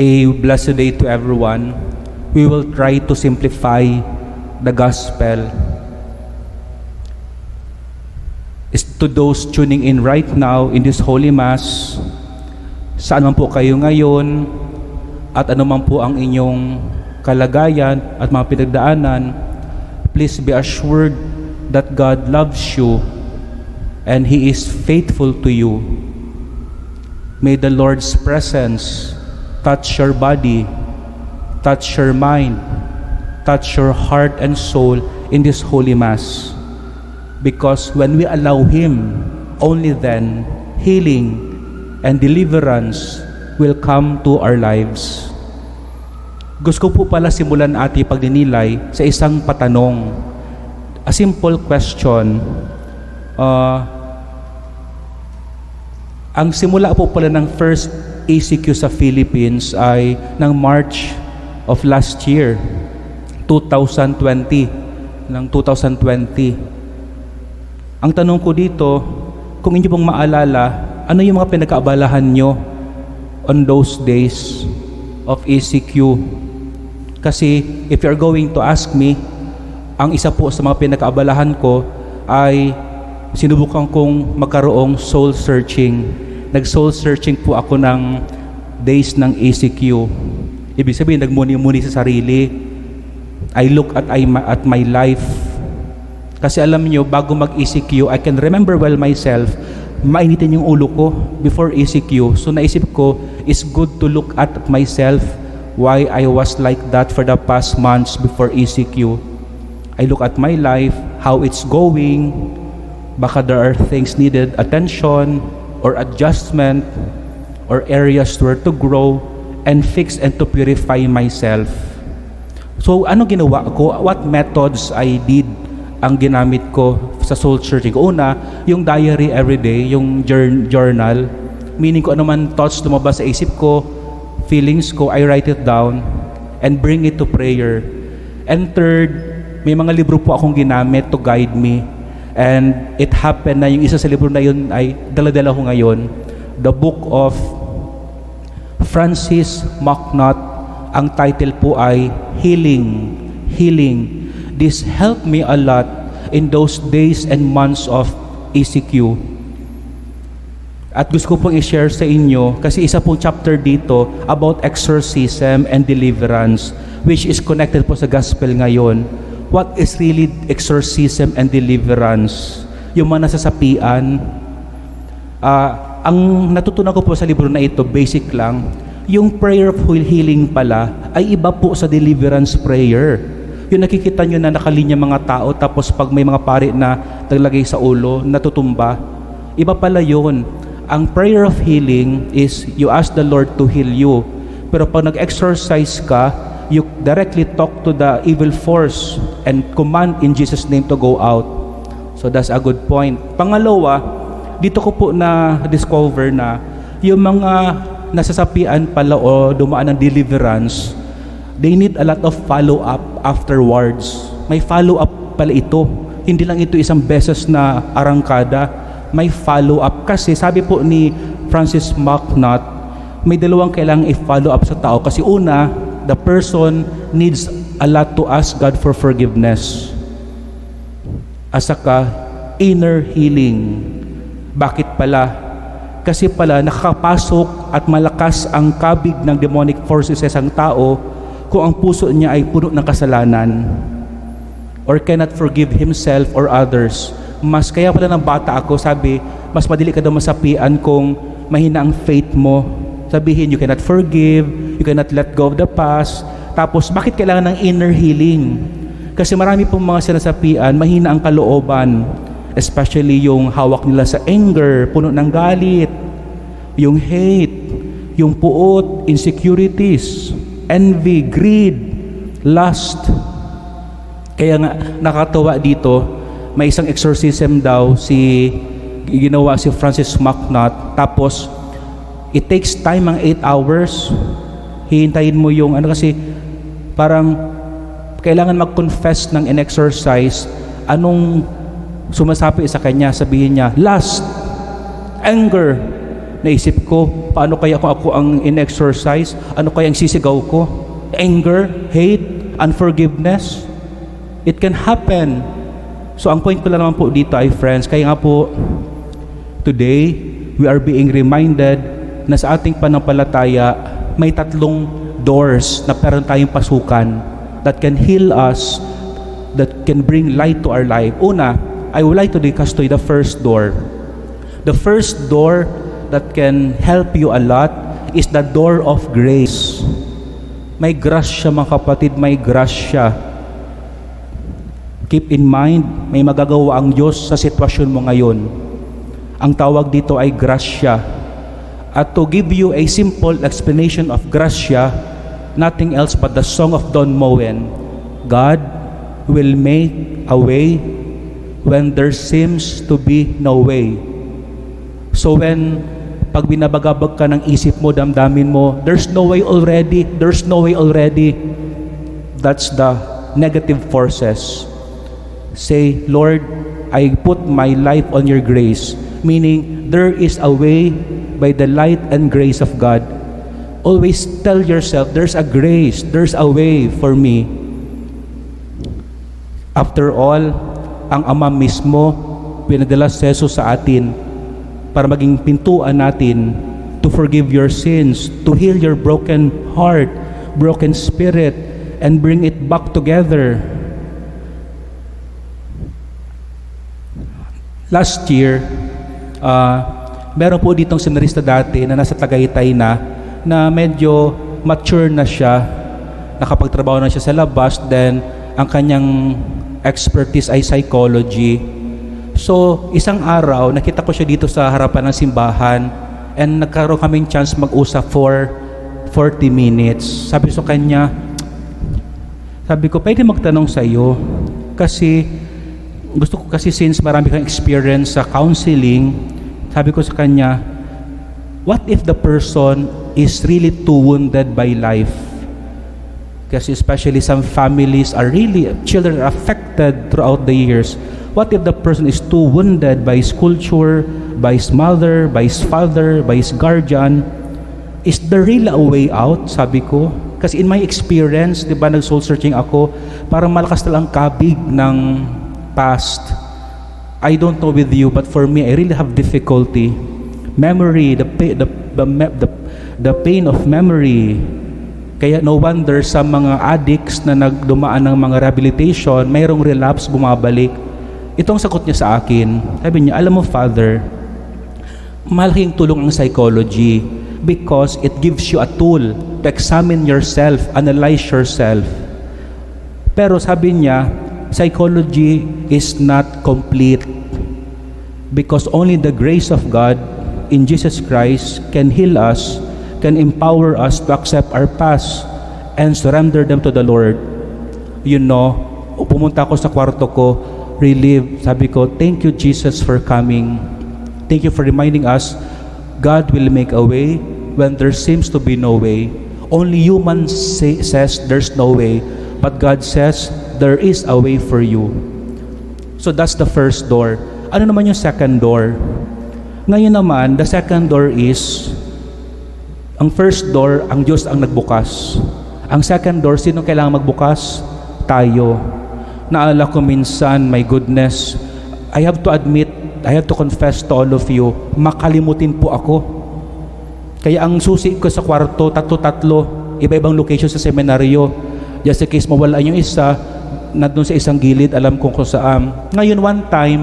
A blessed day to everyone. We will try to simplify the gospel. Is to those tuning in right now in this Holy Mass, saan man po kayo ngayon, at ano man po ang inyong kalagayan at mga pinagdaanan, please be assured that God loves you and He is faithful to you. May the Lord's presence touch your body, touch your mind, touch your heart and soul in this Holy Mass. Because when we allow Him, only then healing and deliverance will come to our lives. Gusto po pala simulan ating pagdinilay sa isang patanong. A simple question. Uh, ang simula po pala ng first ACQ sa Philippines ay ng March of last year, 2020, ng 2020. Ang tanong ko dito, kung inyo pong maalala, ano yung mga pinagkaabalahan nyo on those days of ECQ? Kasi if you're going to ask me, ang isa po sa mga pinagkaabalahan ko ay sinubukan kong magkaroong soul searching. Nag-soul searching po ako ng days ng ECQ. Ibig sabihin, nagmuni-muni sa sarili. I look at, I, at my life kasi alam niyo, bago mag-ECQ, I can remember well myself, mainitin yung ulo ko before ECQ. So naisip ko, it's good to look at myself why I was like that for the past months before ECQ. I look at my life, how it's going, baka there are things needed attention or adjustment or areas where to grow and fix and to purify myself. So ano ginawa ko? What methods I did ang ginamit ko sa soul searching. Una, yung diary everyday, yung journal. Meaning ko ano thoughts lumabas sa isip ko, feelings ko, I write it down and bring it to prayer. And third, may mga libro po akong ginamit to guide me. And it happened na yung isa sa libro na yun ay daladala ko ngayon. The book of Francis MacNutt. Ang title po ay Healing. Healing This helped me a lot in those days and months of ECQ. At gusto ko pong i-share sa inyo kasi isa pong chapter dito about exorcism and deliverance which is connected po sa gospel ngayon. What is really exorcism and deliverance? Yung mga nasasapian. Uh, ang natutunan ko po sa libro na ito, basic lang, yung prayer of healing pala ay iba po sa deliverance prayer. Yung nakikita nyo na nakalinya mga tao tapos pag may mga pari na naglagay sa ulo, natutumba. Iba pala yun. Ang prayer of healing is you ask the Lord to heal you. Pero pag nag-exercise ka, you directly talk to the evil force and command in Jesus' name to go out. So that's a good point. Pangalawa, dito ko po na discover na yung mga nasasapian pala o dumaan ng deliverance, they need a lot of follow-up afterwards. May follow-up pala ito. Hindi lang ito isang beses na arangkada. May follow-up kasi sabi po ni Francis MacNutt, may dalawang kailangang i-follow up sa tao kasi una, the person needs a lot to ask God for forgiveness. Asaka, inner healing. Bakit pala? Kasi pala nakakapasok at malakas ang kabig ng demonic forces sa isang tao kung ang puso niya ay puno ng kasalanan or cannot forgive himself or others. Mas kaya pala ng bata ako, sabi, mas madali ka daw masapian kung mahina ang faith mo. Sabihin, you cannot forgive, you cannot let go of the past. Tapos, bakit kailangan ng inner healing? Kasi marami pong mga sinasapian, mahina ang kalooban. Especially yung hawak nila sa anger, puno ng galit, yung hate, yung puot, insecurities envy, greed, lust. Kaya nga nakatawa dito, may isang exorcism daw si ginawa si Francis MacNutt tapos it takes time ang 8 hours hihintayin mo yung ano kasi parang kailangan mag-confess ng in-exercise anong sumasapi sa kanya sabihin niya lust anger naisip ko, paano kaya kung ako ang in-exercise? Ano kaya ang sisigaw ko? Anger, hate, unforgiveness. It can happen. So ang point ko lang naman po dito ay friends, kaya nga po today we are being reminded na sa ating panampalataya may tatlong doors na meron tayong pasukan that can heal us, that can bring light to our life. Una, I would like to discuss to you the first door. The first door that can help you a lot is the door of grace. May grasya mga kapatid, may grasya. Keep in mind, may magagawa ang Diyos sa sitwasyon mo ngayon. Ang tawag dito ay grasya. At to give you a simple explanation of grasya, nothing else but the song of Don Moen, God will make a way when there seems to be no way. So when pag binabagabag ka ng isip mo, damdamin mo, there's no way already, there's no way already. That's the negative forces. Say, Lord, I put my life on your grace. Meaning, there is a way by the light and grace of God. Always tell yourself, there's a grace, there's a way for me. After all, ang Ama mismo, pinadala si Jesus sa atin para maging pintuan natin to forgive your sins, to heal your broken heart, broken spirit, and bring it back together. Last year, uh, meron po ditong senarista dati na nasa Tagaytay na, na medyo mature na siya, nakapagtrabaho na siya sa labas, then ang kanyang expertise ay psychology. So, isang araw, nakita ko siya dito sa harapan ng simbahan and nagkaroon kaming chance mag-usap for 40 minutes. Sabi ko sa kanya, sabi ko, pwede magtanong sa iyo kasi gusto ko kasi since marami kang experience sa counseling, sabi ko sa kanya, what if the person is really too wounded by life? Kasi especially some families are really, children are affected throughout the years. What if the person is too wounded by his culture, by his mother, by his father, by his guardian? Is there really a way out? Sabi ko. Kasi in my experience, di ba, nag-soul searching ako, parang malakas na lang kabig ng past. I don't know with you, but for me, I really have difficulty. Memory, the, pa- the, the, the, the pain of memory, kaya no wonder sa mga addicts na nagdumaan ng mga rehabilitation, mayroong relapse, bumabalik. Itong sagot niya sa akin, sabi niya, alam mo Father, malaking tulong ang psychology because it gives you a tool to examine yourself, analyze yourself. Pero sabi niya, psychology is not complete because only the grace of God in Jesus Christ can heal us, can empower us to accept our past and surrender them to the Lord. You know, pumunta ako sa kwarto ko, relieve, sabi ko, thank you Jesus for coming. Thank you for reminding us, God will make a way when there seems to be no way. Only human say, says there's no way, but God says there is a way for you. So that's the first door. Ano naman yung second door? Ngayon naman, the second door is, ang first door, ang Diyos ang nagbukas. Ang second door, sino kailangan magbukas? Tayo. Naala ko minsan, my goodness, I have to admit, I have to confess to all of you, makalimutin po ako. Kaya ang susi ko sa kwarto, tatlo-tatlo, iba-ibang location sa seminaryo. Just in case mawala yung isa, nandun sa isang gilid, alam kong kung saan. Ngayon, one time,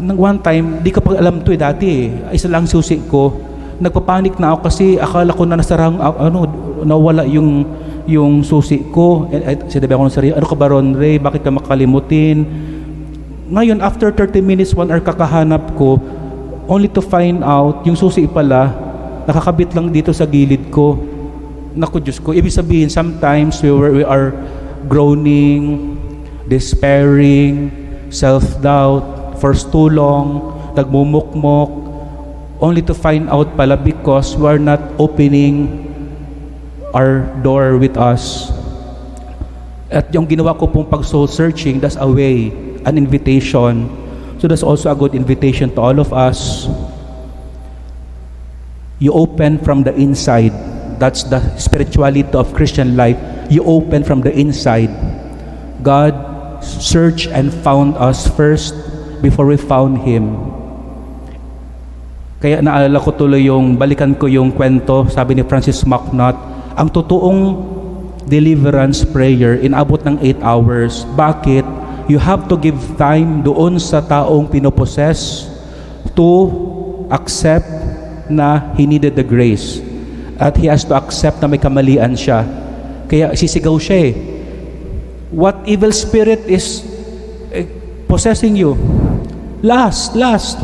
nang one time, di ko pa alam to eh dati eh. Isa lang susi ko. Nagpapanik na ako kasi akala ko na nasarang, ano, nawala yung yung susi ko. Eh, eh, ako ng sarili, ano ka ba Ron Ray? Bakit ka makalimutin? Ngayon, after 30 minutes, 1 hour kakahanap ko, only to find out, yung susi pala, nakakabit lang dito sa gilid ko. Naku, Diyos ko. Ibig sabihin, sometimes we, were, we are groaning, despairing, self-doubt, for too long, nagmumukmok, only to find out pala because we are not opening our door with us. At yung ginawa ko pong pag-soul searching, that's a way, an invitation. So that's also a good invitation to all of us. You open from the inside. That's the spirituality of Christian life. You open from the inside. God searched and found us first before we found Him. Kaya naalala ko tuloy yung, balikan ko yung kwento, sabi ni Francis MacNutt, ang totoong deliverance prayer, inabot ng 8 hours. Bakit? You have to give time doon sa taong pinoposes to accept na he needed the grace. At he has to accept na may kamalian siya. Kaya sisigaw siya eh. What evil spirit is eh, possessing you? Last, last.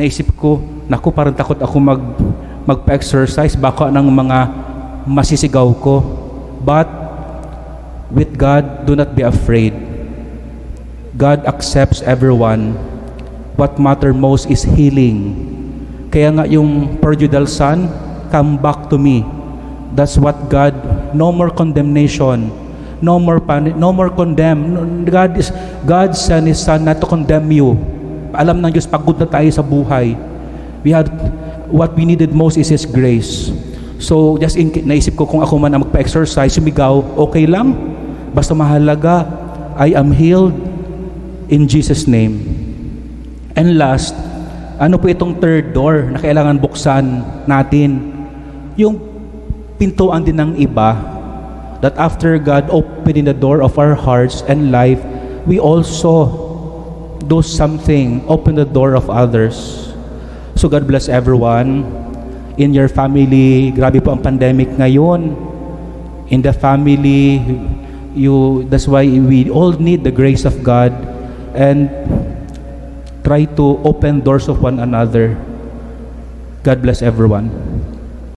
Naisip ko, naku parang takot ako mag magpa-exercise baka ng mga masisigaw ko. But with God, do not be afraid. God accepts everyone. What matter most is healing. Kaya nga yung prodigal son, come back to me. That's what God, no more condemnation, no more pan, no more condemn. God is God sent His Son not to condemn you. Alam ng Diyos, pagod na tayo sa buhay. We had, what we needed most is His grace. So, just in, naisip ko kung ako man ang magpa-exercise, sumigaw, okay lang. Basta mahalaga, I am healed in Jesus' name. And last, ano po itong third door na kailangan buksan natin? Yung pintuan din ng iba that after God opening the door of our hearts and life, we also do something, open the door of others. So God bless everyone. In your family, grabe po ang pandemic ngayon. In the family, you that's why we all need the grace of God and try to open doors of one another. God bless everyone.